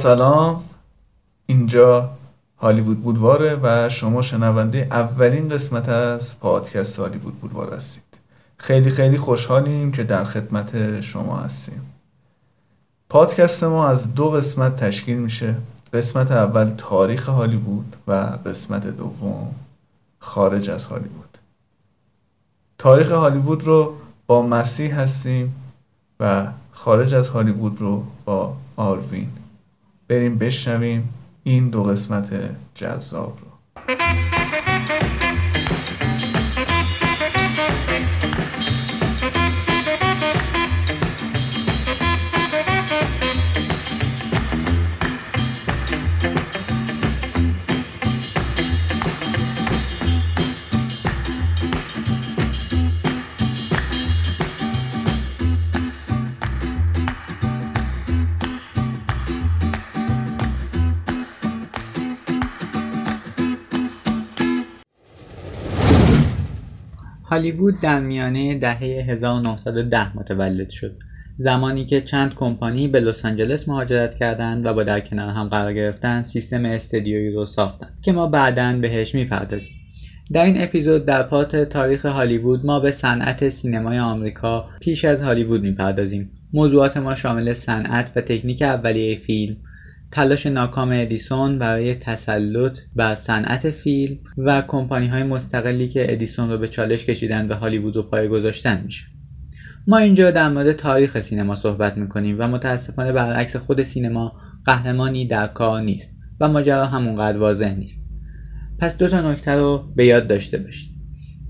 سلام. اینجا هالیوود بودواره و شما شنونده اولین قسمت از پادکست هالیوود بودوار هستید. خیلی خیلی خوشحالیم که در خدمت شما هستیم. پادکست ما از دو قسمت تشکیل میشه. قسمت اول تاریخ هالیوود و قسمت دوم خارج از هالیوود. تاریخ هالیوود رو با مسیح هستیم و خارج از هالیوود رو با آروین بریم بشنویم این دو قسمت جذاب رو. هالیوود در میانه دهه 1910 متولد شد. زمانی که چند کمپانی به لس آنجلس مهاجرت کردند و با در کنار هم قرار گرفتن سیستم استدیویی رو ساختند که ما بعدا بهش می‌پردازیم. در این اپیزود در پات تاریخ هالیوود ما به صنعت سینمای آمریکا پیش از هالیوود می‌پردازیم. موضوعات ما شامل صنعت و تکنیک اولیه فیلم تلاش ناکام ادیسون برای تسلط بر صنعت فیلم و کمپانی های مستقلی که ادیسون رو به چالش کشیدن و هالیوود رو پای گذاشتن میشه. ما اینجا در مورد تاریخ سینما صحبت می‌کنیم و متاسفانه برعکس خود سینما قهرمانی در کار نیست و ماجرا همونقدر واضح نیست. پس دو تا نکته رو به یاد داشته باشید.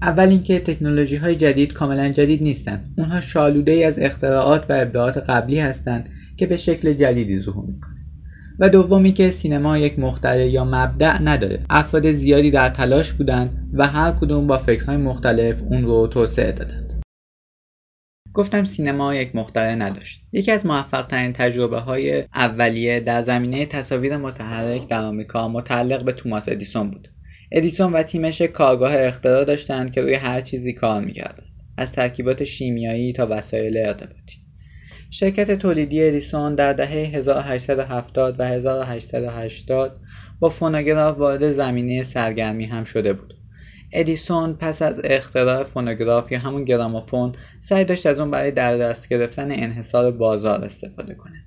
اول اینکه تکنولوژی های جدید کاملا جدید نیستند اونها شالوده ای از اختراعات و ابداعات قبلی هستند که به شکل جدیدی ظهور می‌کنه و دومی که سینما یک مخترع یا مبدع نداره. افراد زیادی در تلاش بودند و هر کدوم با فکرهای مختلف اون رو توسعه دادند. گفتم سینما یک مخترع نداشت. یکی از موفق ترین تجربه های اولیه در زمینه تصاویر متحرک در آمریکا متعلق به توماس ادیسون بود. ادیسون و تیمش کارگاه اختراع داشتند که روی هر چیزی کار می‌کردند از ترکیبات شیمیایی تا وسایل ارتباطی. شرکت تولیدی ادیسون در دهه 1870 و 1880 با فونوگراف وارد زمینه سرگرمی هم شده بود. ادیسون پس از اختراع فونوگراف یا همون گرامافون سعی داشت از اون برای در دست گرفتن انحصار بازار استفاده کنه.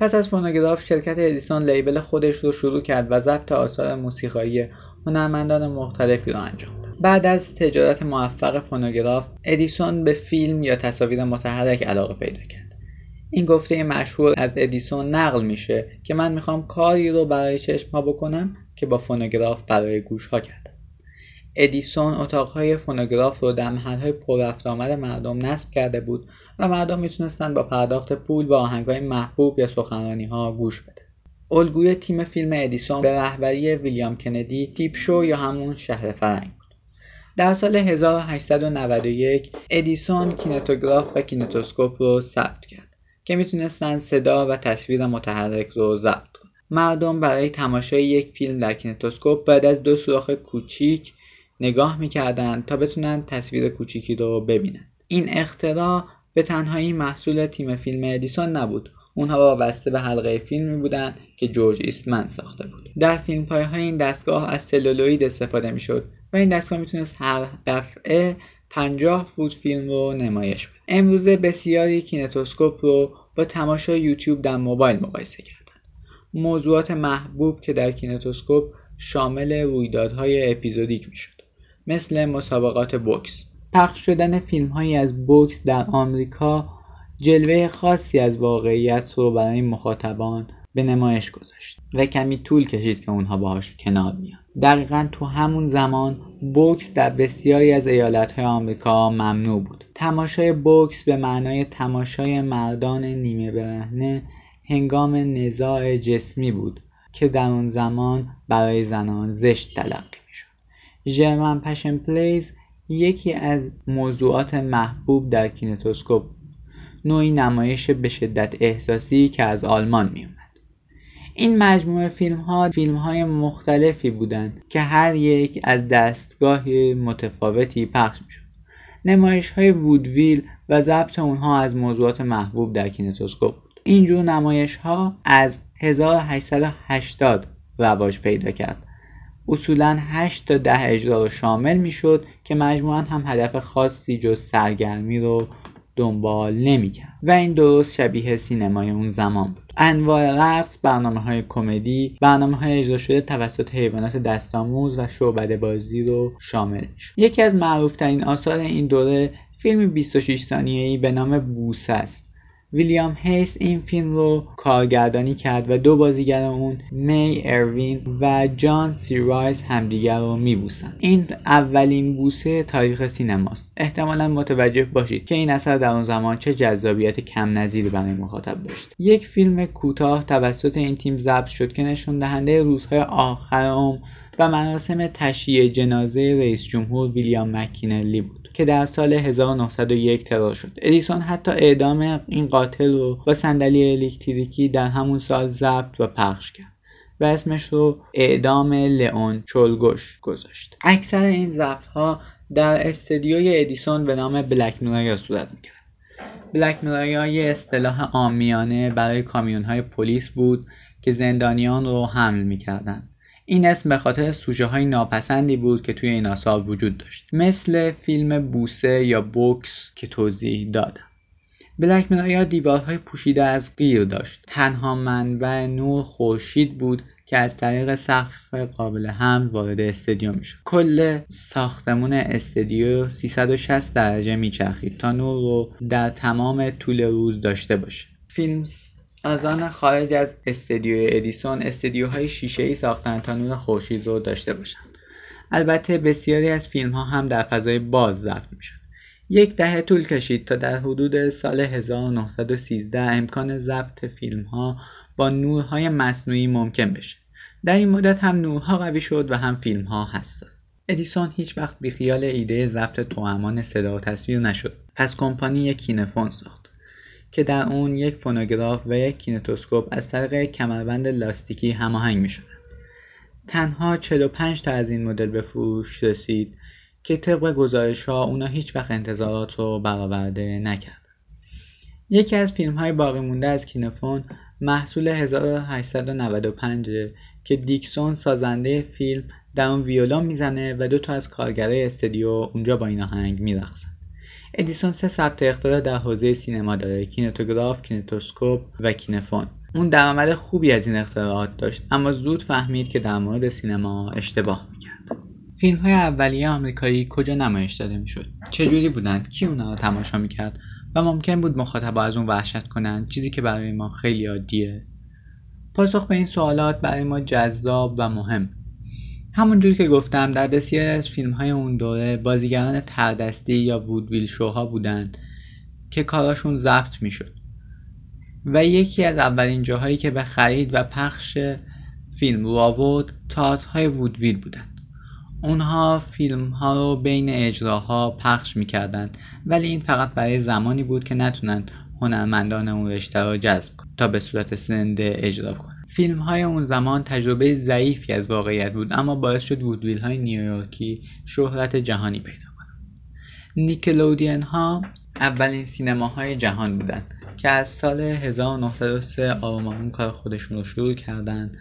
پس از فونوگراف شرکت ادیسون label خودش رو شروع کرد و ضبط آثار موسیقایی هنرمندان مختلفی رو انجام داد. بعد از تجارت موفق فونوگراف ادیسون به فیلم یا تصاویر متحرک علاقه پیدا کرد. این گفته مشهور از ادیسون نقل میشه که من می‌خوام کاری رو برای چشم ها بکنم که با فونوگراف برای گوش ها کردم ادیسون اتاقهای فونوگراف رو در محلهای پررفت‌وآمد مردم نصب کرده بود و مردم می‌تونستند با پرداخت پول به آهنگهای محبوب یا سخنرانی ها گوش بدن. الگوی تیم فیلم ادیسون به رهبری ویلیام کندی peep show یا همون شهر فرنگ در سال 1891 ادیسون کینتوگراف و کینتوسکوپ رو ثبت کرد. که می‌تونستن صدا و تصویر متحرک رو ضبط کنن. مردم برای تماشای یک فیلم در کینتوسکوپ باید از دو سوراخ کوچیک نگاه می‌کردند تا بتونن تصویر کوچیکی رو ببینن. این اختراع به تنهایی محصول تیم فیلم ادیسون نبود. اونها وابسته به حلقه فیلمی بودند که جورج ایستمن ساخته بود. در فیلم های این دستگاه از سلولوید استفاده می‌شد و این دستگاه می‌تونست هر دفعه 50 فوت فیلم رو نمایش بده. امروزه بسیاری کینتوسکوپ رو با تماشای یوتیوب در موبایل مقایسه کردند موضوعات محبوب که در کینتوسکوپ شامل رویدادهای اپیزودیک می‌شد. مثل مسابقات بوکس. پخش شدن فیلم هایی از بوکس در آمریکا جلوه خاصی از واقعیت رو برای مخاطبان به نمایش گذاشت و کمی طول کشید که اونها باهاش کنار بیان. دقیقا تو همون زمان بوکس در بسیاری از ایالتهای آمریکا ممنوع بود. تماشای بوکس به معنای تماشای مردان نیمه برهنه هنگام نزاع جسمی بود که در اون زمان برای زنان زشت تلقی می‌شد. German passion plays یکی از موضوعات محبوب در کینتوسکوپ نوعی نمایش به شدت احساسی که از آلمان میومد این مجموعه فیلم ها فیلم های مختلفی بودند که هر یک از دستگاه متفاوتی پخش می شد. نمایش های وودویل و ضبط اونها از موضوعات محبوب در کینتوسکوپ بود. این جور نمایش ها از 1880 رواج پیدا کرد اصولا 8 تا 10 اجرا رو شامل می‌شد که مجموعا هم هدف خاصی جز سرگرمی رو دنبال نمی‌کرد. و این درست شبیه سینمای اون زمان بود. انواع رقص برنامه های کمدی برنامه های اجرا شده توسط حیوانات دستآموز و شعبده بازی رو شامل میشه یکی از معروفترین آثار این دوره فیلم 26 ثانیه‌ای به نام بوسه است. ویلیام هیس این فیلم رو کارگردانی کرد و دو بازیگر اون می اروین و جان سی رایس همدیگر رو میبوسن. این اولین بوسه تاریخ سینماست. احتمالا متوجه باشید که این اثر در اون زمان چه جذابیت کم نظیری برای مخاطب داشت. یک فیلم کوتاه توسط این تیم ضبط شد که نشون دهنده روزهای آخر و مراسم تشییع جنازه رئیس جمهور ویلیام مکینلی بود. که در سال 1901 ترور شد. ادیسون حتی اعدام این قاتل رو با صندلی الکتریکی در همون سال ضبط و پخش کرد و اسمش رو اعدام لئون چولگوش گذاشت. اکثر این ضبط ها در استدیوی ادیسون به نام بلک نوریا صورت می‌کرد بلک نوریا یه اصطلاح آمیانه برای کامیون های پلیس بود که زندانیان رو حمل می‌کردند. این اسم به خاطر سوژه های ناپسندی بود که توی این آثار وجود داشت. مثل فیلم بوسه یا بوکس که توضیح دادم. بلک یا دیوارهای پوشیده از قیر داشت. تنها منبع نور خورشید بود که از طریق سقف قابل هم وارد استدیو می‌شد. کل ساختمون استدیو 360 درجه میچرخید تا نور رو در تمام طول روز داشته باشه. فیلم از آن خارج از استدیو ادیسون استدیوهای شیشه ای ساختن تا نور خورشید رو داشته باشند البته بسیاری از فیلم ها هم در فضای باز ضبط می‌شد. یک دهه طول کشید تا در حدود سال 1913 امکان ضبط فیلم ها با نورهای مصنوعی ممکن بشه. در این مدت هم نورها قوی شد و هم فیلم ها حساس. ادیسون هیچ وقت بیخیال ایده ضبط توامان صدا و تصویر نشد. پس کمپانی یک کینفون ساخت. که در اون یک فونوگراف و یک کینتوسکوپ از طریق کمربند لاستیکی هماهنگ می شدن. تنها 45 تا از این مدل به فروش رسید که طبق گزارش ها اونا هیچ وقت انتظارات رو برآورده نکرد. یکی از فیلم های باقی مونده از کینفون محصول 1895 که دیکسون سازنده فیلم در اون ویولون می‌زنه و دو تا از کارگرای استودیو اونجا با این آهنگ میرقصن ادیسون سه ثبت اختراع در حوزه سینما داره کینتوگراف کینتوسکوپ و کینفون. اون درآمد خوبی از این اختراعات داشت اما زود فهمید که در مورد سینما اشتباه می‌کرد. فیلم های اولیه آمریکایی کجا نمایش داده می‌شد؟ چجوری بودند کی اونا رو تماشا می‌کرد؟ و ممکن بود مخاطبا از اون وحشت کنند چیزی که برای ما خیلی عادیه. پاسخ به این سوالات برای ما جذاب و مهم. همونجور که گفتم در بسیاری از فیلم های اون دوره بازیگران تردستی یا وودویل شوها بودند که کاراشون ضبط می‌شد. و یکی از اولین جاهایی که به خرید و پخش فیلم رو تات های وودویل بودند اونها فیلم ها رو بین اجراها پخش می‌کردند ولی این فقط برای زمانی بود که نتونند هنرمندان اون رشته را جذب کنند تا به صورت زنده اجرا کنند فیلم های اون زمان تجربه ضعیفی از واقعیت بود اما باعث شد وودویل های نیویورکی شهرت جهانی پیدا کنند. نیکلودین ها اولین سینماهای جهان بودند که از سال 1903 آروم کار خودشون رو شروع کردند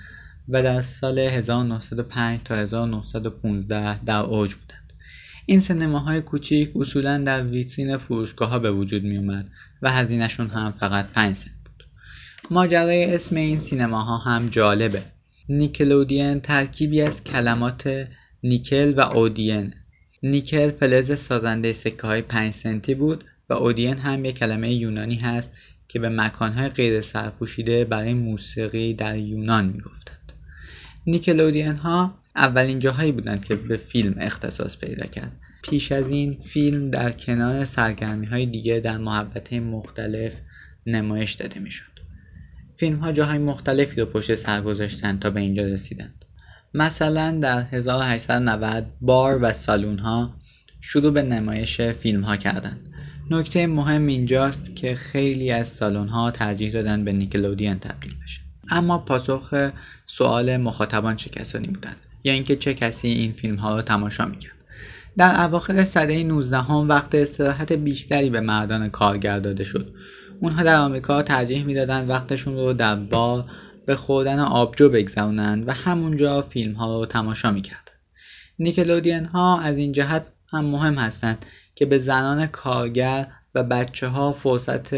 و در سال 1905 تا 1915 در اوج بودند. این سینماهای کوچیک اصولا در ویترین فروشگاه ها به وجود می اومد و هزینهشون هم فقط 5 سنت. ماجرای اسم این سینماها هم جالبه. نیکلودین ترکیبی از کلمات نیکل و اودین. نیکل فلز سازنده سکه های 5 سنتی بود و اودین هم یک کلمه یونانی هست که به مکانهای غیر سرپوشیده برای موسیقی در یونان می‌گفتند. نیکلودین ها اولین جاهایی بودند که به فیلم اختصاص پیدا کرد. پیش از این فیلم در کنار سرگرمی های دیگه در محبته مختلف نمایش داده می‌شد. فیلم ها جاهای مختلفی رو پشت سر گذاشتن تا به اینجا رسیدند. مثلا در 1890 بار و سالون ها شروع به نمایش فیلم ها کردند. نکته مهم اینجاست که خیلی از سالن ها ترجیح دادن به نیکلودیان تبدیل بشه. اما پاسخ سوال مخاطبان چه کسانی بودند یا اینکه چه کسی این فیلم ها رو تماشا می‌کرد. در اواخر سده 19 هم وقت استراحت بیشتری به مردان کارگر داده شد. اونها در آمریکا ترجیح می‌دادن وقتشون رو در بار به خوردن آبجو بگذرونند و همونجا فیلم ها رو تماشا می‌کردن. نیکلودین ها از این جهت هم مهم هستند که به زنان کارگر و بچه ها فرصت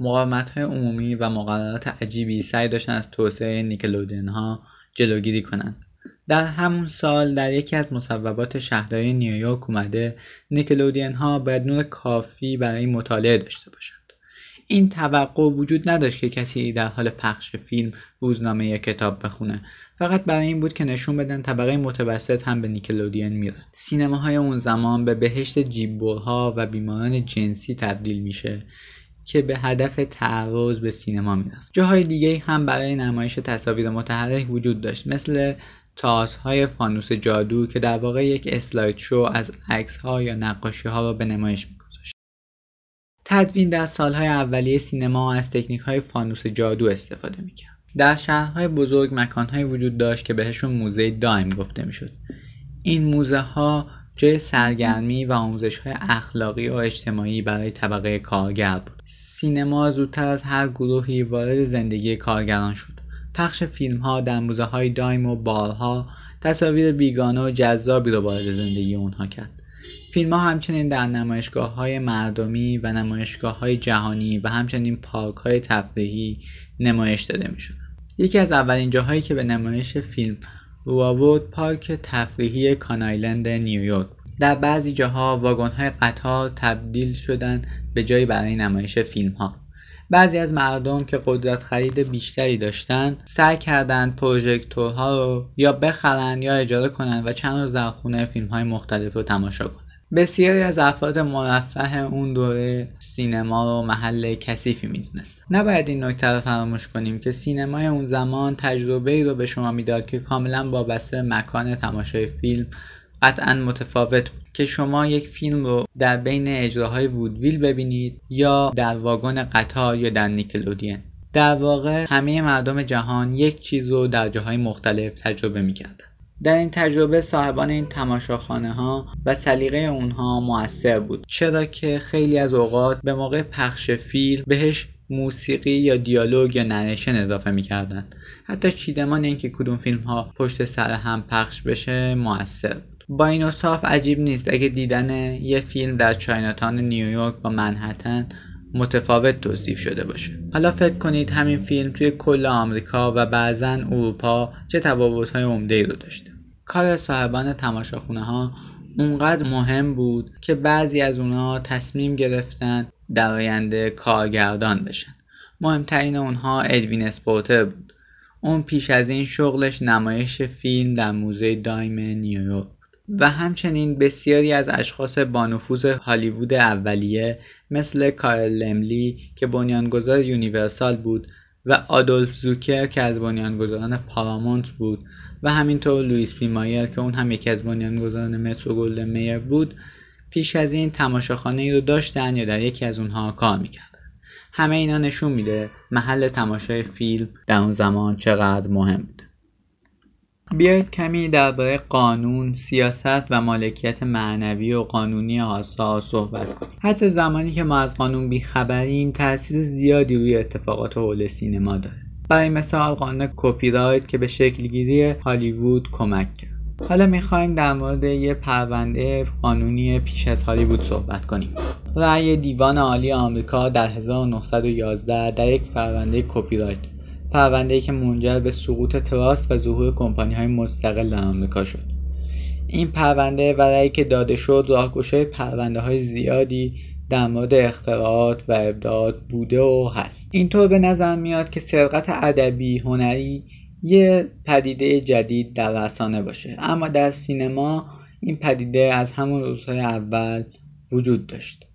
مقاومت های عمومی و مقررات عجیبی سعی داشتن از توسعه نیکلودین ها جلوگیری کنند. در همون سال در یکی از مصوبات شهرداری نیویورک اومده نیکلودین ها بدون کافی برای مطالعه داشته باشند. این توقع وجود نداشت که کسی در حال پخش فیلم روزنامه یا کتاب بخونه. فقط برای این بود که نشون بدن طبقه متوسط هم به نیکلودین میره سینماهای اون زمان به بهشت جیبورها و بیماران جنسی تبدیل میشه که به هدف تعرض به سینما می‌رفت جاهای دیگه هم برای نمایش تصاویر متحرک وجود داشت مثل های فانوس جادو که در واقع یک اسلاید شو از عکس ها یا نقاشی ها را به نمایش میگذاشت تدوین در سالهای اولیه سینما از تکنیک های فانوس جادو استفاده می‌کرد. در شهرهای بزرگ مکانهایی وجود داشت که بهشون موزه دایم گفته می‌شد. این موزه ها جای سرگرمی و آموزش های اخلاقی و اجتماعی برای طبقه کارگر بود. سینما زودتر از هر گروهی وارد زندگی کارگران شد. پخش فیلم ها در موزه های دایم و بارها تصاویر بیگانه و جذابی رو وارد زندگی اونها کرد. فیلم ها همچنین در نمایشگاه های مردمی و نمایشگاه های جهانی و همچنین پارک های تفریحی نمایش داده می شدن. یکی از اولین جاهایی که به نمایش فیلم رو پارک تفریحی کانایلند نیویورک در بعضی جاها واگن های قطار تبدیل شدن به جایی برای نمایش فیلم ها بعضی از مردم که قدرت خرید بیشتری داشتن سعی کردند پروژکتورها رو یا بخرن یا اجاره کنند و چند روز در خونه فیلم های مختلف رو تماشا کنند. بسیاری از افراد مرفه اون دوره سینما رو محل کثیفی می‌دونست نباید این نکته رو فراموش کنیم که سینمای اون زمان تجربه ای رو به شما می‌داد که کاملا وابسته مکان تماشای فیلم قطعا متفاوت بود. که شما یک فیلم رو در بین اجراهای وودویل ببینید یا در واگن قطار یا در نیکلودین. در واقع همه مردم جهان یک چیز رو در جاهای مختلف تجربه می‌کردن. در این تجربه صاحبان این تماشاخانه ها و سلیقه اونها موثر بود. چرا که خیلی از اوقات به موقع پخش فیلم بهش موسیقی یا دیالوگ یا نریشن اضافه می‌کردن. حتی چیدمان اینکه کدوم فیلم ها پشت سر هم پخش بشه موثر با این اصاف عجیب نیست. اگه دیدن یه فیلم در چایناتان نیویورک با منحتن متفاوت توصیف شده باشه. حالا فکر کنید همین فیلم توی کل آمریکا و بعضا اروپا چه تفاوت‌های عمده رو داشته. کار صاحبان تماشاخونه ها اونقدر مهم بود که بعضی از اونها تصمیم گرفتن در آینده کارگردان بشن. مهمترین اونها ادوین اس پورتر بود. اون پیش از این شغلش نمایش فیلم در موزه دایم نیویورک. و همچنین بسیاری از اشخاص بانفوذ هالیوود اولیه مثل کارل لملی که بنیانگذار یونیورسال بود و آدولف زوکر که از بنیانگذاران پارامونت بود و همینطور لوئیس پی مایر که اون هم یکی از بنیانگذاران مترو گلدن میر بود پیش از این تماشاخانه ای رو داشتن یا در یکی از اونها کار می‌کردن. همه اینا نشون میده محل تماشای فیلم در اون زمان چقدر مهم بود. بیایید کمی درباره قانون، سیاست و مالکیت معنوی و قانونی آسا صحبت کنیم. حتی زمانی که ما از قانون بیخبریم تاثیر زیادی روی اتفاقات حول سینما داره. برای مثال قانون کپی رایت که به شکلگیری هالیوود کمک کرد. حالا می‌خوایم در مورد یه پرونده قانونی پیش از هالیوود صحبت کنیم. رأی دیوان عالی آمریکا در 1911 در یک پرونده کپی رایت پرونده که منجر به سقوط تراست و ظهور کمپانی های مستقل در آمریکا شد. این پرونده و رأی که داده شد راهگشای پرونده های زیادی در مورد اختراعات و ابداعات بوده و هست. اینطور به نظر میاد که سرقت ادبی هنری یه پدیده جدید در رسانه باشه. اما در سینما این پدیده از همون روزهای اول وجود داشت.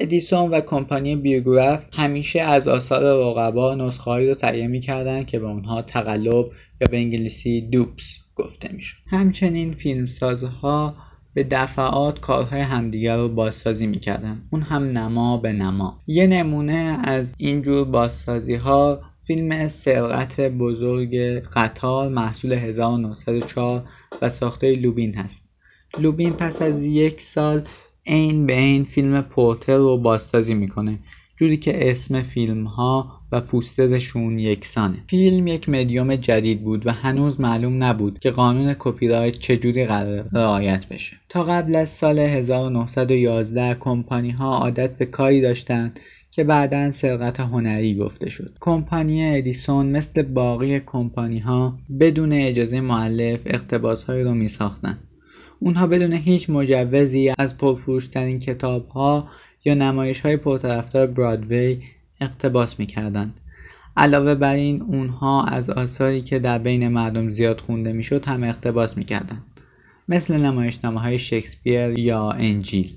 ادیسون و کمپانی بیوگراف همیشه از آثار رقبا نسخههایی رو تهیه می‌کردند که به اونها تقلب یا به انگلیسی دوپس گفته میشه همچنین فیلمسازها به دفعات کارهای همدیگر رو بازسازی می‌کردن. اون هم نما به نما. یه نمونه از اینجور بازسازی ها فیلم سرقت بزرگ قطار محصول 1904 و ساخته لوبین هست. لوبین پس از یک سال عین به این فیلم پورتر رو بازسازی می‌کنه جوری که اسم فیلم ها و پوسترشون یکسانه. فیلم یک مدیوم جدید بود و هنوز معلوم نبود که قانون کپی رایت چجوری قرار رعایت بشه. تا قبل از سال 1911 کمپانی ها عادت به کاری داشتند که بعدا سرقت هنری گفته شد. کمپانی ادیسون مثل باقی کمپانی ها بدون اجازه معلف اقتباس های رو می ساختن. اونها بدون هیچ مجوزی از پرفروشترین کتاب ها یا نمایش های پرطرفدار برادوی اقتباس می‌کردند. علاوه بر این اونها از آثاری که در بین مردم زیاد خونده می‌شد هم اقتباس می‌کردند. مثل نمایشنامه های شکسپیر یا انجیل.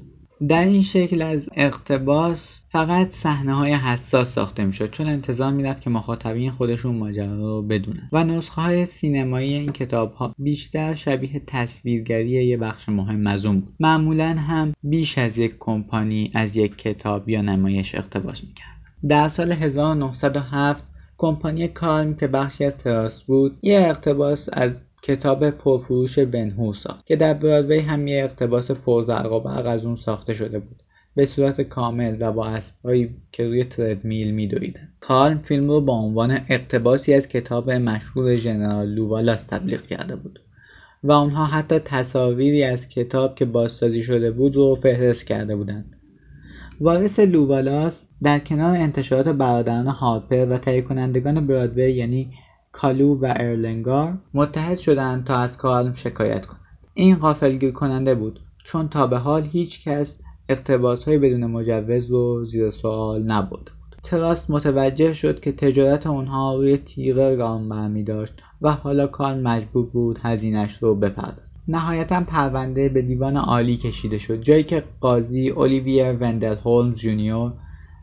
در این شکل از اقتباس فقط صحنه های حساس ساخته می‌شد چون انتظار می‌رفت که مخاطبین خودشون ماجرا رو بدونن. و نسخه های سینمایی این کتاب ها بیشتر شبیه تصویرگری یه بخش مهم از اون بود. معمولا هم بیش از یک کمپانی از یک کتاب یا نمایش اقتباس می‌کرد در سال 1907 کمپانی کالم که بخشی از تراس بود یه اقتباس از کتاب پرفروش بنهور ساخت که در برادوی هم یه اقتباس پرزرق و برق از اون ساخته شده بود. به صورت کامل و با اسبهایی که روی تردمیل میدویدن. کالم فیلم رو با عنوان اقتباسی از کتاب مشهور ژنرال لووالاس تبلیغ کرده بود و اونها حتی تصاویری از کتاب که بازسازی شده بود رو فهرست کرده بودند. وارث لووالاس در کنار انتشارات برادران هارپر و تهیه کنندگان برادوی یعنی کالو و ارلنگار متحد شدند تا از کالم شکایت کنند. این غافلگیر کننده بود چون تا به حال هیچ کس اقتباس های بدون مجوز رو زیر سوال نبرده بود. تراست متوجه شد که تجارت اونها روی تیغ گام برمی داشت و حالا کالم مجبور بود هزینش رو بپردازد. نهایتا پرونده به دیوان عالی کشیده شد جایی که قاضی اولیور وندل هولمز جونیور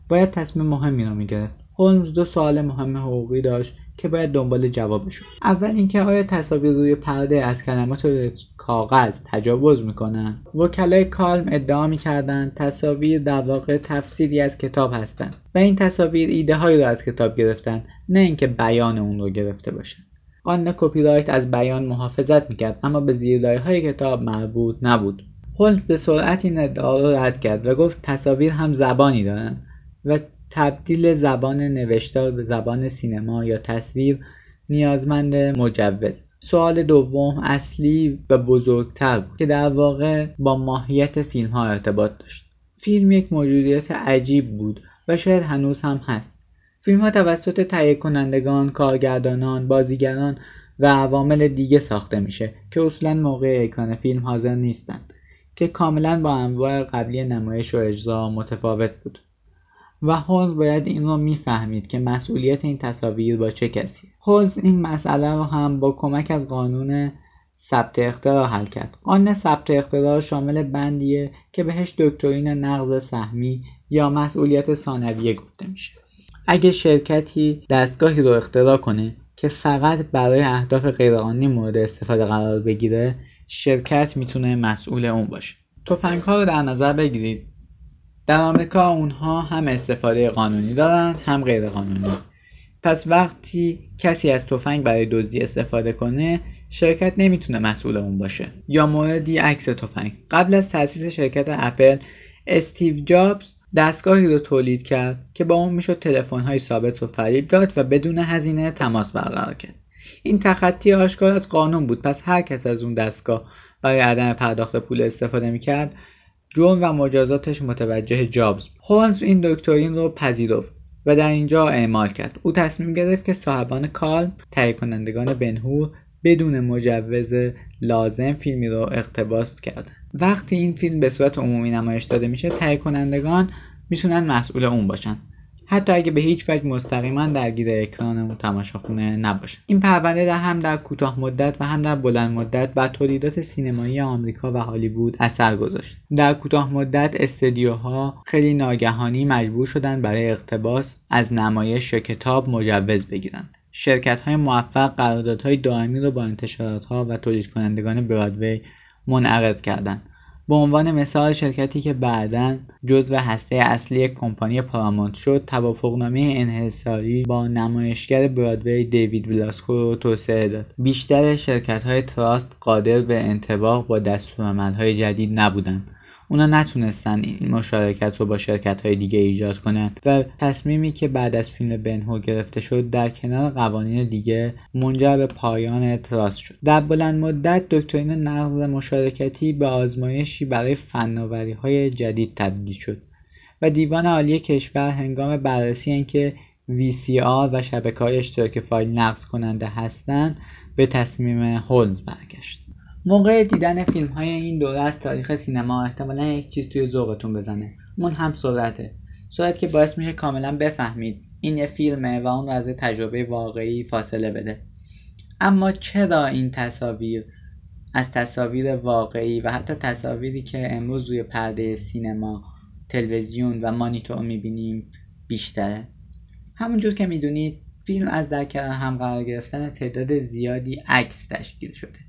باید تصمیم مهمی را می‌گرفت. هولمز دو سوال مهم حقوقی داشت که باید دنبال جوابشون اول اینکه آیا تصاویر روی پرده از کلمات کاغذ تجاوز می‌کنن؟ وکلای کالم ادعا می‌کردند تصاویر در واقع تفسیری از کتاب هستند و این تصاویر ایده هایی را از کتاب گرفتن نه اینکه بیان اون رو گرفته باشن قانون کپی رایت از بیان محافظت می‌کرد اما به زیرلایه های کتاب مربوط نبود. هولمز به سرعت این ادعا را رد کرد و گفت تصاویر هم زبانی دارند و تبدیل زبان نوشتار به زبان سینما یا تصویر نیازمند مجوز سوال دوم اصلی و بزرگتر بود که در واقع با ماهیت فیلم ها ارتباط داشت. فیلم یک موجودیت عجیب بود و شاید هنوز هم هست. فیلم ها توسط تهیه کنندگان، کارگردانان، بازیگران و عوامل دیگه ساخته میشه که اصولا موقع اکران فیلم حاضر نیستند که کاملا با انواع قبلی نمایش و اجرا متفاوت بود. و هولز باید این رو می‌فهمید که مسئولیت این تصاویر با چه کسی. هولز این مسئله رو هم با کمک از قانون ثبت اختراع حل کرد. قانون ثبت اختراع شامل بندیه که بهش دکترین نقض سهمی یا مسئولیت ثانویه گفته میشه. اگه شرکتی دستگاهی رو اختراع کنه که فقط برای اهداف غیرقانونی مورد استفاده قرار بگیره شرکت می‌تونه مسئول اون باشه. تفنگ ها رو در نظر بگیرید. در آمریکا اونها هم استفاده قانونی دارن هم غیر قانونی. پس وقتی کسی از تفنگ برای دزدی استفاده کنه شرکت نمی‌تونه مسئول اون باشه. یا موردی عکس تفنگ. قبل از تاسیس شرکت اپل استیو جابز دستگاهی رو تولید کرد که با اون می‌شد تلفن های ثابت رو فریب داد و بدون هزینه تماس برقرار کرد. این تخطی آشکار از قانون بود. پس هر کس از اون دستگاه برای عدم پرداخت پول استفاده می‌کرد جون و مجازاتش متوجه جابز هولمز این دکترین رو پذیرفت و در اینجا اعمال کرد. او تصمیم گرفت که صاحبان کالم تهیه کنندگان بنهور بدون مجوز لازم فیلمی رو اقتباس کردن وقتی این فیلم به صورت عمومی نمایش داده میشه تهیه کنندگان می‌تونن مسئول اون باشن. حتی اگه به هیچ وجه مستقیما درگیر اکران اون تماشاخونه نباشه. این پرونده در هم در کوتاه مدت و هم در بلند مدت بر تولیدات سینمایی آمریکا و هالیوود اثر گذاشت. در کوتاه مدت استدیوها خیلی ناگهانی مجبور شدن برای اقتباس از نمایش یا کتاب مجوز بگیرند. شرکت های موفق قراردادهای دائمی رو با انتشارات ها و تولید کنندگان برادوی منعقد کردند. به عنوان مثال شرکتی که بعدا جزو هسته اصلی کمپانی پارامونت شد توافقنامه انحصاری با نمایشگر برادوی دیوید بلاسکو رو توسعه داد. بیشتر شرکت های تراست قادر به انتباق با های جدید نبودند. اونا نتونستن این مشارکت رو با شرکت های دیگه ایجاد کنند و تصمیمی که بعد از فیلم بنهور گرفته شد در کنار قوانین دیگه منجر به پایان اعتراض شد. در بلند مدت دکترین نقض مشارکتی به آزمایشی برای فناوری های جدید تبدیل شد و دیوان عالی کشور هنگام بررسی اینکه VCR و شبکه های اشتراک فایل نقض کننده هستند به تصمیم هولز برگشت. موقع دیدن فیلم های این دوره از تاریخ سینما احتمالا یک چیز توی ذوقتون بزنه. اون هم سرعته. سرعت که باعث میشه کاملا بفهمید این یه فیلمه و اون رو از تجربه واقعی فاصله بده. اما چرا این تصاویر از تصاویر واقعی و حتی تصاویری که امروز روی پرده سینما تلویزیون و مانیتور می‌بینیم بیشتره؟ همونجور که می‌دونید فیلم از در هم قرار گرفتن تعداد زیادی عکس تشکیل شده.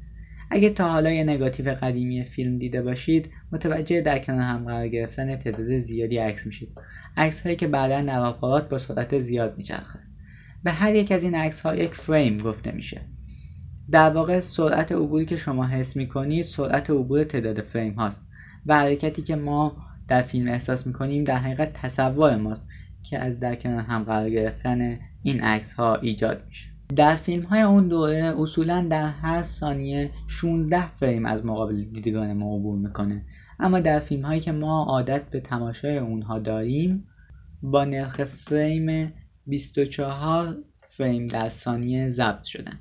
اگه تا حالا یه نگاتیو قدیمی فیلم دیده باشید متوجه در کنار هم قرار گرفتن تعداد زیادی عکس میشید. عکس هایی که بعدا در آپارات با سرعت زیاد میچرخه. به هر یک از این عکس ها یک فریم گفته میشه. در واقع سرعت عبوری که شما حس می‌کنید سرعت عبور تعداد فریم هاست و حرکتی که ما در فیلم احساس می‌کنیم در حقیقت تصور ماست که از در کنار هم قرار گرفتن این عکس ها ایجاد میشه. در فیلم های اون دوره اصولا در هر ثانیه 16 فریم از مقابل دیدگان ما عبور می‌کنه. اما در فیلم هایی که ما عادت به تماشای اونها داریم با نرخ فریم 24 فریم در ثانیه ضبط شدن.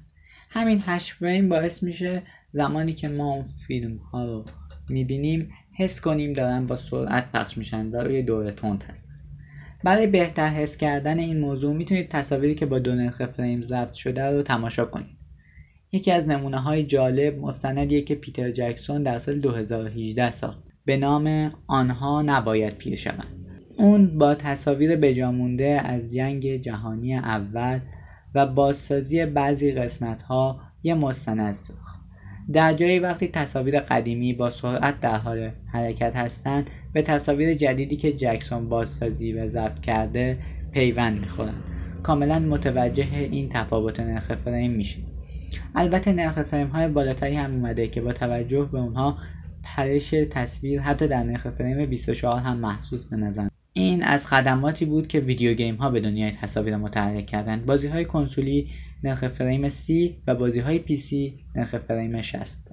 همین 8 فریم باعث میشه زمانی که ما اون فیلم ها رو می‌بینیم حس کنیم دارن با سرعت پخش میشن و روی دوره تند هست برای بهتر حس کردن این موضوع می‌تونید تصاویری که با دو نرخ فریم ضبط شده رو تماشا کنید. یکی از نمونه های جالب مستندیه که پیتر جکسون در سال 2018 ساخت. به نام آنها نباید پیر شوند. اون با تصاویر بجامونده از جنگ جهانی اول و بازسازی بعضی قسمت ها یه مستند ساخت. در جایی وقتی تصاویر قدیمی با سرعت در حال حرکت هستند به تصاویر جدیدی که جکسون بازسازی و ضبط کرده پیوند می‌خورند کاملا متوجه این تفاوت نرخ فریم میشه البته نرخ فریم های بالاتری هم اومده که با توجه به اونها پرش تصویر حتی در نرخ فریم 24 هم محسوس به نظر این از خدماتی بود که ویدیو گیم ها به دنیای تصاویر متحرک کردند. بازی های کنسولی نرخ فریم 30 و بازی های پی سی نرخ فریم 60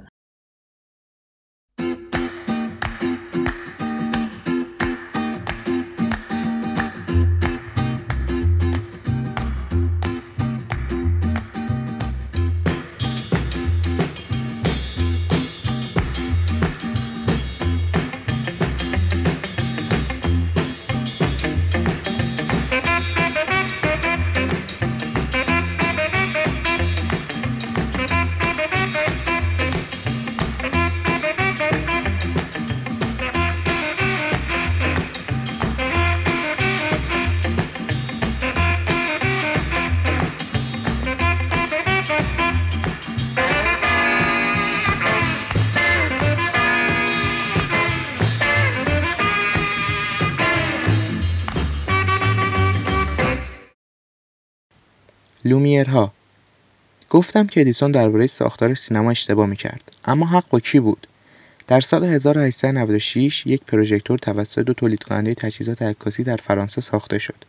لومیرها گفتم که ادیسون درباره ساختار سینما اشتباه می‌کرد. اما حق با کی بود؟ در سال 1896 یک پروژکتور توسط دو تولید کننده تجهیزات عکاسی در فرانسه ساخته شد.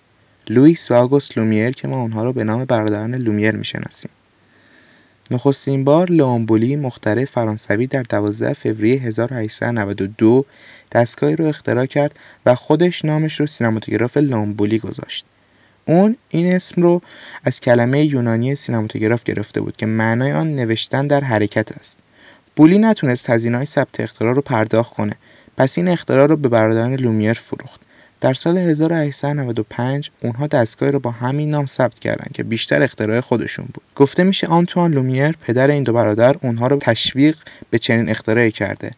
لوئیس و آگوست لومیر که ما آنها را به نام برادران لومیر می‌شناسیم. نخستین بار لئون مخترع فرانسوی در 12 فوریه 1892 دستگاهی را اختراع کرد و خودش نامش رو سینماتوگراف لئون گذاشت. اون این اسم رو از کلمه یونانی سینماتوگراف گرفته بود که معنای آن نوشتن در حرکت است. بولی نتونست های ثبت اختراع رو پرداخت کنه. پس این اختراع رو به برادران لومیر فروخت. در سال 1895 اونها دستگاهی رو با همین نام ثبت کردن که بیشتر اختراع خودشون بود. گفته میشه آنتوان لومیر پدر این دو برادر اونها رو تشویق به چنین اختراعی کرده.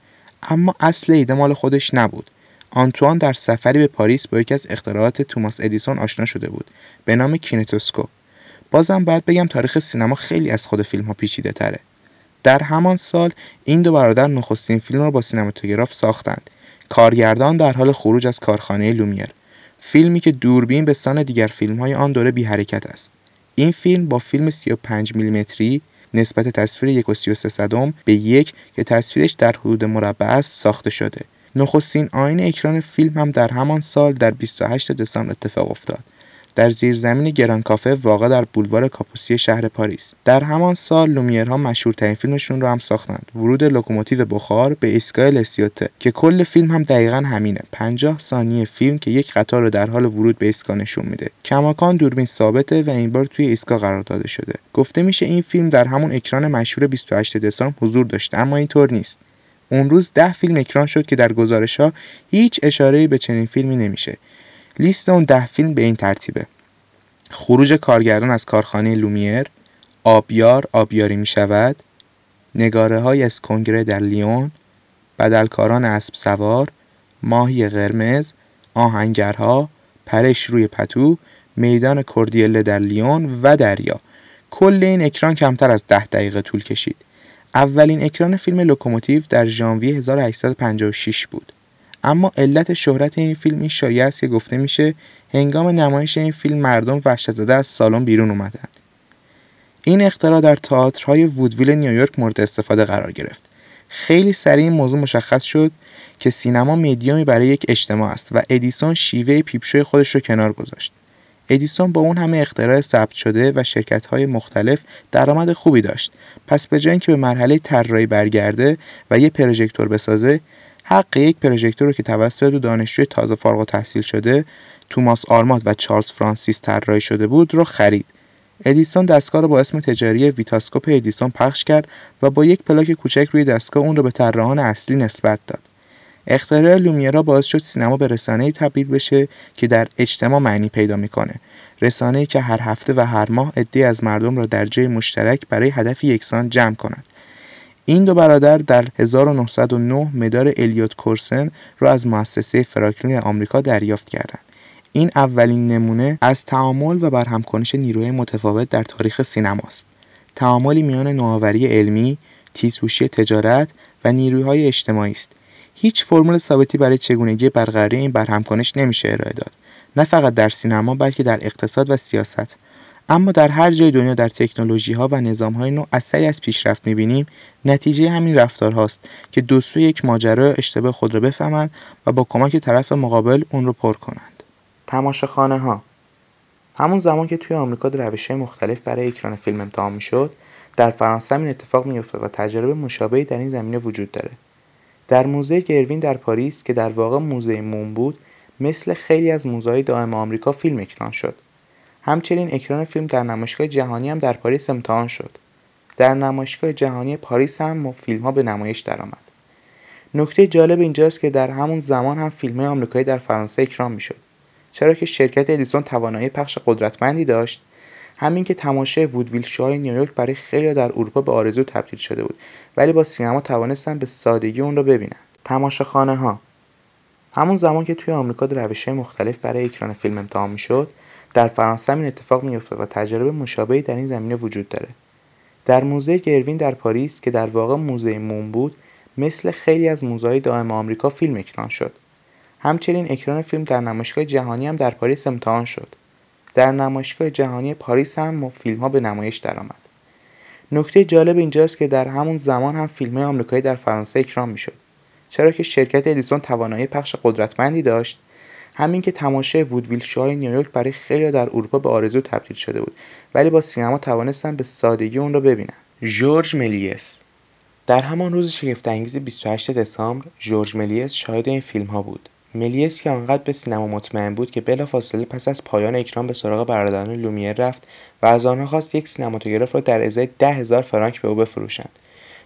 اما اصل ایده مال خودش نبود. آنتوان در سفری به پاریس با یکی از اختراعات توماس ادیسون آشنا شده بود. به نام کینتوسکوپ. بازم باید بگم تاریخ سینما خیلی از خود فیلم ها پیچیده تره. در همان سال این دو برادر نخستین فیلم را با سینماتوگراف ساختند. کارگران در حال خروج از کارخانه لومیر. فیلمی که دوربین به سان دیگر فیلم های آن دوره بی حرکت است. این فیلم با فیلم 35 میلیمتری نسبت تصویر 1 و 33 صدم به یک که تصویرش در حدود مربع است ساخته شده. نخستین آیین اکران فیلم هم در همان سال در 28 دسامبر اتفاق افتاد. در زیرزمین گران کافه واقع در بولوار کاپوسین شهر پاریس. در همان سال لومیرها مشهورترین فیلمشون رو هم ساختند. ورود لوکوموتیو بخار به ایستگاه لسیوته که کل فیلم هم دقیقا همینه. 50 ثانیه فیلم که یک قطار رو در حال ورود به ایستگاه نشون میده. کماکان دوربین ثابته و این بار توی ایستگاه قرار داده شده. گفته میشه این فیلم در همون اکران مشهور 28 دسامبر حضور داشته اما اینطور نیست. اون روز ده فیلم اکران شد که در گزارش ها هیچ اشاره به چنین فیلمی نمیشه. لیست اون ده فیلم به این ترتیبه. خروج کارگران از کارخانه لومیر آبیار آبیاری می شود نگاره های از کنگره در لیون بدلکاران اسب سوار ماهی قرمز آهنگرها پرش روی پتو میدان کردیله در لیون و دریا. کل این اکران کمتر از ده دقیقه طول کشید. اولین اکران فیلم لوکوموتیو در ژانویه 1856 بود. اما علت شهرت این فیلم این شایعه است که گفته میشه هنگام نمایش این فیلم مردم وحشت زده از سالن بیرون اومدند این اختراع در تئاترهای وودویل نیویورک مورد استفاده قرار گرفت. خیلی سریع این موضوع مشخص شد که سینما مدیومی برای یک اجتماع است و ادیسون شیوه peep show ی خودش رو کنار گذاشت. ادیسون با اون همه اختراع ثبت شده و های مختلف درآمد خوبی داشت. پس به جای اینکه به مرحله طراحی برگرده و یه پروژکتور بسازه حق یک پروژکتور رو که توسط دو دانشجوی تازه فارغ تحصیل شده توماس آرمات و چارلز فرانسیس طراحی شده بود رو خرید. ادیسون دستگاه رو با اسم تجاری ویتاسکوپ ادیسون پخش کرد و با یک پلاک کوچک روی دستگاه اون رو به طراحان اصلی نسبت داد. اختراع لومیرا باعث شد سینما به رسانه‌ای تبدیل بشه که در اجتماع معنی پیدا می‌کنه. رسانه‌ای که هر هفته و هر ماه عده‌ای از مردم را در جای مشترک برای هدف یکسان جمع کند. این دو برادر در 1909 مدار الیوت کورسن را از مؤسسه فراکلین آمریکا دریافت کردند. این اولین نمونه از تعامل و برهمکنش نیروهای متفاوت در تاریخ سینماست تعاملی میان نوآوری علمی تیزهوشی تجارت و نیروهای اجتماعی است. هیچ فرمول ثابتی برای چگونگی برقراری این برهمکنش نمیشه ارائه داد. نه فقط در سینما بلکه در اقتصاد و سیاست. اما در هر جای دنیا در تکنولوژی ها و نظام های نو اثری از پیشرفت می‌بینیم. نتیجه همین رفتارهاست که دو یک ماجرا اشتباه خود را بفهمند و با کمک طرف مقابل اون رو پر کنند. تماشاخانه ها همون زمان که توی آمریکا روش مختلف برای اکران فیلم امتحان می‌شد در فرانسه این اتفاق میافتاد و تجربه مشابهی در این زمینه وجود داره. در موزه گروین در پاریس که در واقع موزه موم بود مثل خیلی از موزه‌های دائم آمریکا فیلم اکران شد. همچنین اکران فیلم در نمایشگاه جهانی هم در پاریس امتحان شد. در نمایشگاه جهانی پاریس هم ها به نمایش درآمد. نکته جالب اینجاست که در همون زمان هم فیلم آمریکایی در فرانسه اکران می‌شد. چرا که شرکت ادیسون توانایی پخش قدرتمندی داشت همین که تماشای وودویل شوهای نیویورک برای خیلی در اروپا به آرزو تبدیل شده بود ولی با سینما توانستن به سادگی اون رو ببینن. تماشاخانه ها همون زمان که توی آمریکا روش مختلف برای اکران فیلم امتحان می‌شد در فرانسه هم این اتفاق میافتاد و تجربه مشابهی در این زمینه وجود داره. در موزه گروین در پاریس که در واقع موزه موم بود مثل خیلی از موزه‌های دائم آمریکا فیلم اکران شد. همچنین اکران فیلم در نمایشگاه جهانی هم در پاریس امتحان شد. در نمایشگاه جهانی پاریس هم فیلم ها به نمایش درآمد. نکته جالب اینجاست که در همون زمان هم فیلم آمریکایی در فرانسه اکران می‌شد. چرا که شرکت ادیسون توانایی پخش قدرتمندی داشت. همین که تماشای وودویل شوهای نیویورک برای خیلی در اروپا به آرزو تبدیل شده بود ولی با سینما توانستن به سادگی اون رو ببینن. جورج ملیس. در همان روز شگفتانگیز 28 دسامبر جورج ملیس شاهد این فیلم ها بود. ملیس که آنقدر به سینما مطمئن بود که بلافاصله پس از پایان اکران به سراغ برادران لومیر رفت و از آنها خواست یک سینماتوگراف را در ازای ده هزار فرانک به او بفروشند.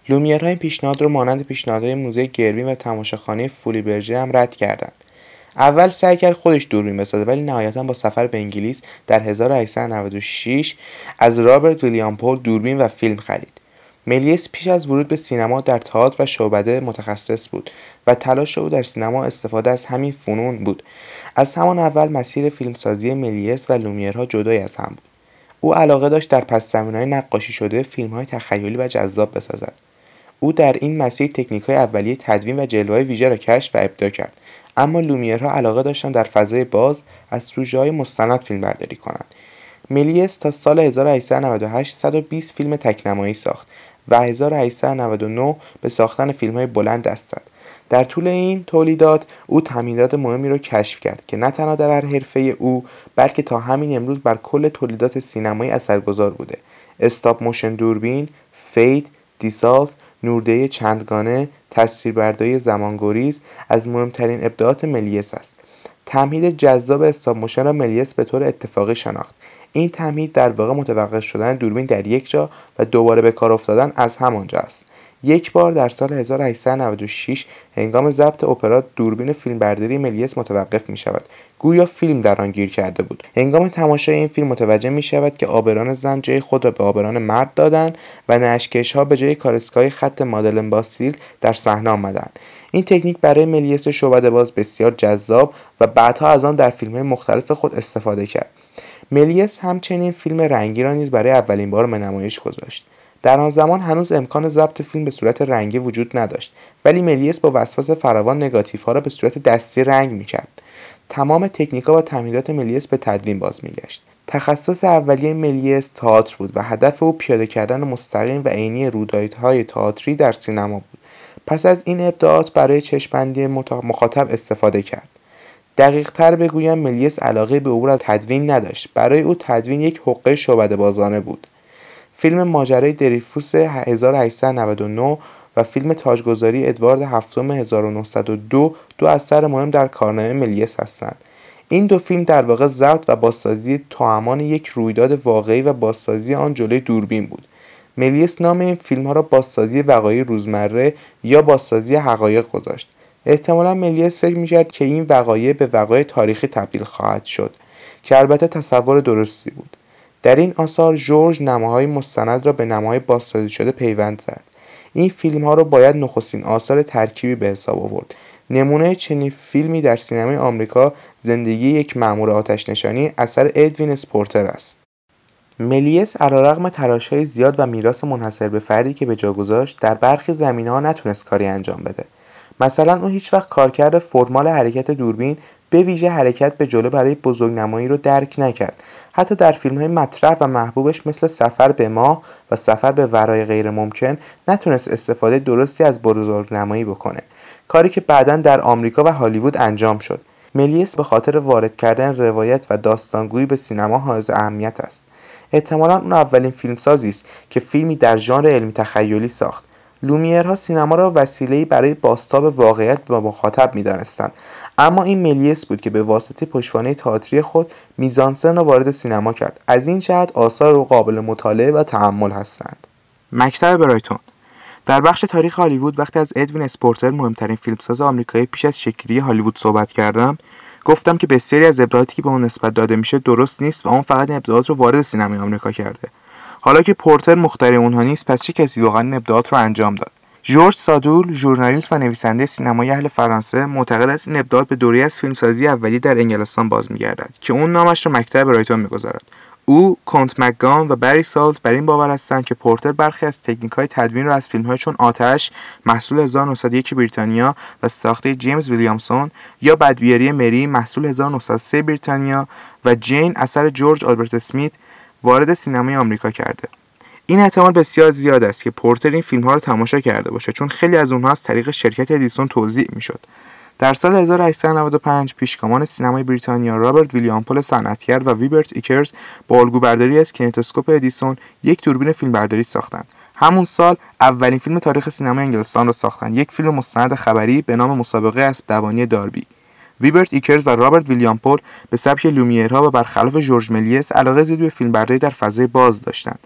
لومیرها این پیشنهاد را مانند پیشنهادهای موزه گروین و تماشاخانه فولی برجه هم رد کردند. اول سعی کرد خودش دوربین بسازه ولی نهایتا با سفر به انگلیس در 1896 از رابرت ویلیام پول دوربین و فیلم خرید. ملیس پیش از ورود به سینما در تئاتر و شعبده متخصص بود و تلاش او در سینما استفاده از همین فنون بود. از همان اول مسیر فیلمسازی ملیس و لومیرها جدای از هم بود. او علاقه داشت در پس های نقاشی شده فیلم های تخیلی و جذاب بسازد. او در این مسیر تکنیک های اولیه تدوین و جلوه ویژه را کشف و ابداع کرد. اما لومیرها علاقه داشتند در فضای باز از سوژه مستند فیلم برداری کنند. ملیس تا سال 1898 120 فیلم تکنمایی ساخت. و 1899 به ساختن فیلم های بلند دست زد. در طول این تولیدات او تمهیدات مهمی را کشف کرد که نه تنها در حرفه او بلکه تا همین امروز بر کل تولیدات سینمایی اثرگذار بوده. stop motion دوربین fade dissolve نوردهی چندگانه تصویربرداری زمانگریز از مهمترین ابداعات ملیس است. تمهید جذاب stop motion را ملیس به طور اتفاقی شناخت. این تمهید در واقع متوقف شدن دوربین در یک جا و دوباره به کار افتادن از همانجا است یک بار در سال 1896 هنگام ضبط اپرا دوربین فیلمبرداری ملیس متوقف می شود گویا فیلم در آن گیر کرده بود. هنگام تماشای این فیلم متوجه می شود که آبران زن جای خود را به آبران مرد دادند و نشکش ها به جای کارسکای خط مادلن باسیل در صحنه آمدند. این تکنیک برای ملیس شعبده باز بسیار جذاب و بعدها از آن در فیلم مختلف خود استفاده کرد. ملیس همچنین فیلم رنگی را نیز برای اولین بار به نمایش گذاشت. در آن زمان هنوز امکان ضبط فیلم به صورت رنگی وجود نداشت ولی ملیس با وسواس فراوان نگاتیوها را به صورت دستی رنگ می‌کرد. تمام تکنیکها و تمهیدات ملیس به تدوین باز میگشت. تخصص اولیه ملیس تئاتر بود و هدف او پیاده کردن مستقیم و عینی رویدادهای تئاتری در سینما بود. پس از این ابداعات برای چشمبندی مخاطب استفاده کرد. دقیق تر بگویم ملیس علاقه به او را تدوین نداشت. برای او تدوین یک حقه شعبده بازانه بود. فیلم ماجرای دریفوس 1899 و فیلم تاجگذاری ادوارد هفتم 1902 دو اثر مهم در کارنامه ملیس هستند. این دو فیلم در واقع ضبط و بازسازی توامان یک رویداد واقعی و بازسازی آن جلوی دوربین بود. ملیس نام این فیلم ها را بازسازی وقایع روزمره یا بازسازی حقایق گذاشت. احتمالا ملیس فکر می‌کرد که این وقایع به وقایع تاریخی تبدیل خواهد شد که البته تصور درستی بود. در این آثار جورج نماهای مستند را به نماهای بازسازی شده پیوند زد. این فیلم ها را باید نخستین آثار ترکیبی به حساب آورد. نمونه چنین فیلمی در سینمای آمریکا زندگی یک مأمور آتش نشانی اثر ادوین اسپورتر است. ملیس علیرغم تلاشهای زیاد و میراث منحصر به فردی که به جا گذاشت در برخی زمینه‌ها نتونست کاری انجام بده. مثلا اون هیچ وقت کارکرد فرمال حرکت دوربین به ویژه حرکت به جلو برای بزرگنمایی رو درک نکرد. حتی در فیلم های مطرح و محبوبش مثل سفر به ماه و سفر به ورای غیر ممکن نتونست استفاده درستی از بزرگنمایی بکنه. کاری که بعدا در آمریکا و هالیوود انجام شد. ملیس به خاطر وارد کردن روایت و داستانگویی به سینما حائز اهمیت است. احتمالا اون اولین فیلمسازی است که فیلمی در ژانر علمی تخیلی ساخت. لومیرها سینما را وسیله‌ای برای بازتاب واقعیت به مخاطب می‌دانستند. اما این ملیس بود که به واسطه پشتوانه تئاتری خود میزانسن را وارد سینما کرد. از این جهت آثار او قابل مطالعه و تحمل هستند. مکتب برایتون در بخش تاریخ هالیوود وقتی از ادوین اسپورتر مهمترین فیلمساز آمریکایی پیش از شکلی هالیوود صحبت کردم گفتم که بسیاری از ابداعاتی که به اون نسبت داده میشه درست نیست و اون فقط ابداعات رو وارد سینمای آمریکا کرده. حالا که پورتر مخترع اونها نیست پس چه کسی واقعا ابداعات رو انجام داد؟ ژورژ سادول ژورنالیست و نویسنده سینمای اهل فرانسه معتقد است این ابداعات به دوره از فیلمسازی اولیه در انگلستان باز میگردد که اون نامش را مکتب برایتون می‌گذارد. او کونت مکگان و بری سالت بر این باور هستند که پورتر برخی از تکنیک های تدوین را از فیلم های چون آتش محصول 1901 بریتانیا و ساخته جیمز ویلیامسون یا بدبیاری مری محصول 1903 بریتانیا و جین اثر جورج آلبرت اسمیت وارد سینمای آمریکا کرده. این احتمال بسیار زیاد است که پورتر این فیلم ها را تماشا کرده باشه چون خیلی از اونها از طریق شرکت ادیسون توزیع می‌شد. در سال 1895 پیشگامان سینمای بریتانیا رابرت ویلیام پول صنعتگر و بیرت ایکرز با الگوبرداری از کینتوسکوپ ادیسون یک دوربین فیلمبرداری ساختند. همون سال اولین فیلم تاریخ سینمای انگلستان را ساختند. یک فیلم مستند خبری به نام مسابقه اسب دوانی داربی. بیرت ایکرز و رابرت ویلیام پول به سبک لومیرها و برخلاف جورج ملیس علاقه زیادی به فیلمبرداری در فضای باز داشتند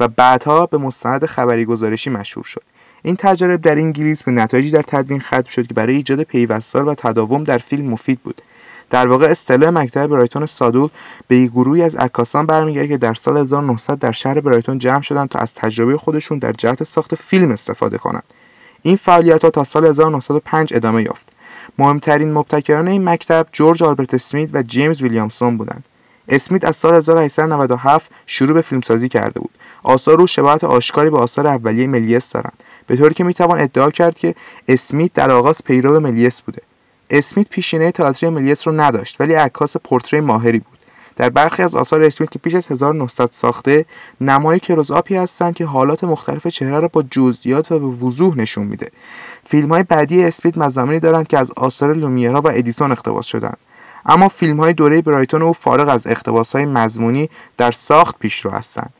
و بعدها به مستند خبری گزارشی مشهور شد. این تجارب در انگلیس به نتایجی در تدوین ختم شد که برای ایجاد پیوستار و تداوم در فیلم مفید بود. در واقع اصطلاح مکتب برایتون سادول به یک گروهی از عکاسان برمیگرده که در سال 1900 در شهر برایتون جمع شدند تا از تجربه خودشون در جهت ساخت فیلم استفاده کنند. این فعالیت ها تا سال 1905 ادامه یافت. مهمترین مبتکران این مکتب جورج آلبرت اسمیت و جیمز ویلیامسون بودند. اسمیت از سال 1897 شروع به فیلمسازی کرده بود. آثار او شباهت آشکاری به آثار اولیه ملیس دارند. به طوری که می‌توان ادعا کرد که اسمیت در آغاز پیرو ملیس بوده. اسمیت پیشینه تئاتری ملیس رو نداشت ولی عکاس پورتری ماهری بود. در برخی از آثار اسمیت که پیش از 1900 ساخته نمای کلوزآپی هستند که حالات مختلف چهره را با جزئیات و به وضوح نشون میده. فیلم های بعدی اسمیت مضامینی دارند که از آثار لومیرا و ادیسون اقتباس شدند. اما فیلم های دوره برایتون او فارغ از اقتباس های مضمونی در ساخت پیشرو هستند.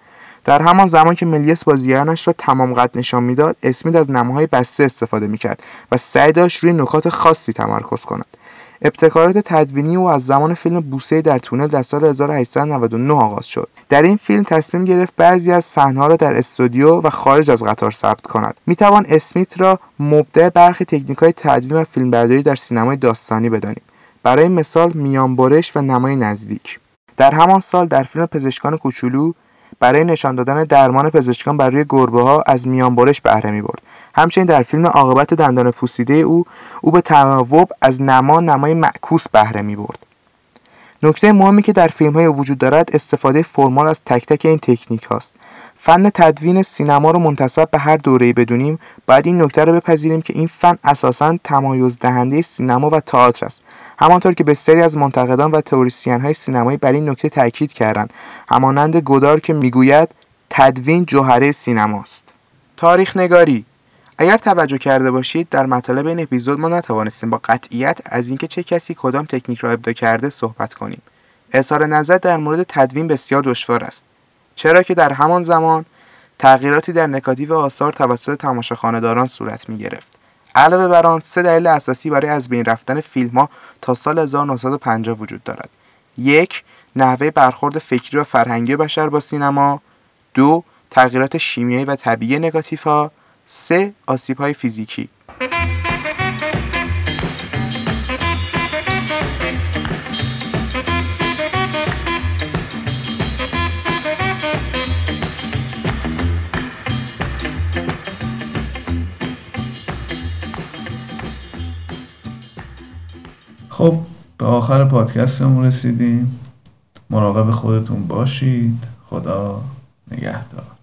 در همان زمان که ملیس بازیگرانش را تمام قد نشان می‌داد اسمیت از نماهای بسته استفاده می‌کرد و سعی داشت روی نکات خاصی تمرکز کند. ابتکارات تدوینی او از زمان فیلم بوسه در تونل در سال 1899 آغاز شد. در این فیلم تصمیم گرفت بعضی از صحنه‌ها را در استودیو و خارج از قطار ثبت کند. می‌توان اسمیت را مبدع برخی تکنیک‌های تدوین و فیلمبرداری در سینمای داستانی بدانیم. برای مثال میانبرش و نمای نزدیک. در همان سال در فیلم پزشکان کوچولو برای نشان دادن درمان پزشکان بر روی گربه ها از میانبرش بهره می برد همچنین در فیلم عاقبت دندان پوسیده او او به تناوب از نما نمای معکوس بهره می برد نکته مهمی که در فیلم های وجود دارد استفاده فرمال از تک تک این تکنیک هاست. فن تدوین سینما رو منتصب به هر دوره‌ای بدونیم باید این نکته رو بپذیریم که این فن اساسا تمایز دهنده سینما و تئاتر است. همانطور که بسیاری از منتقدان و تئوریسین های سینمایی بر این نکته تاکید کردند. همانند گودار که می‌گوید تدوین جوهره سینماست تاریخ نگاری اگر توجه کرده باشید در مطالب این اپیزود ما نتوانستیم با قطعیت از اینکه چه کسی کدام تکنیک را ابدا کرده صحبت کنیم. اظهار نظر در مورد تدوین بسیار دشوار است. چرا که در همان زمان تغییراتی در نکاتیو آثار توسط تماشاخانهداران صورت می گرفت. علاوه بر آن سه دلیل اساسی برای از بین رفتن فیلم ها تا سال 1950 وجود دارد. یک نحوه برخورد فکری و فرهنگی بشر با سینما. دو تغییرات شیمیایی و طبیعی نگاتیف ها. سه آسیب های فیزیکی. خب به آخر پادکستمون رسیدیم. مراقب خودتون باشید. خدا نگهدار.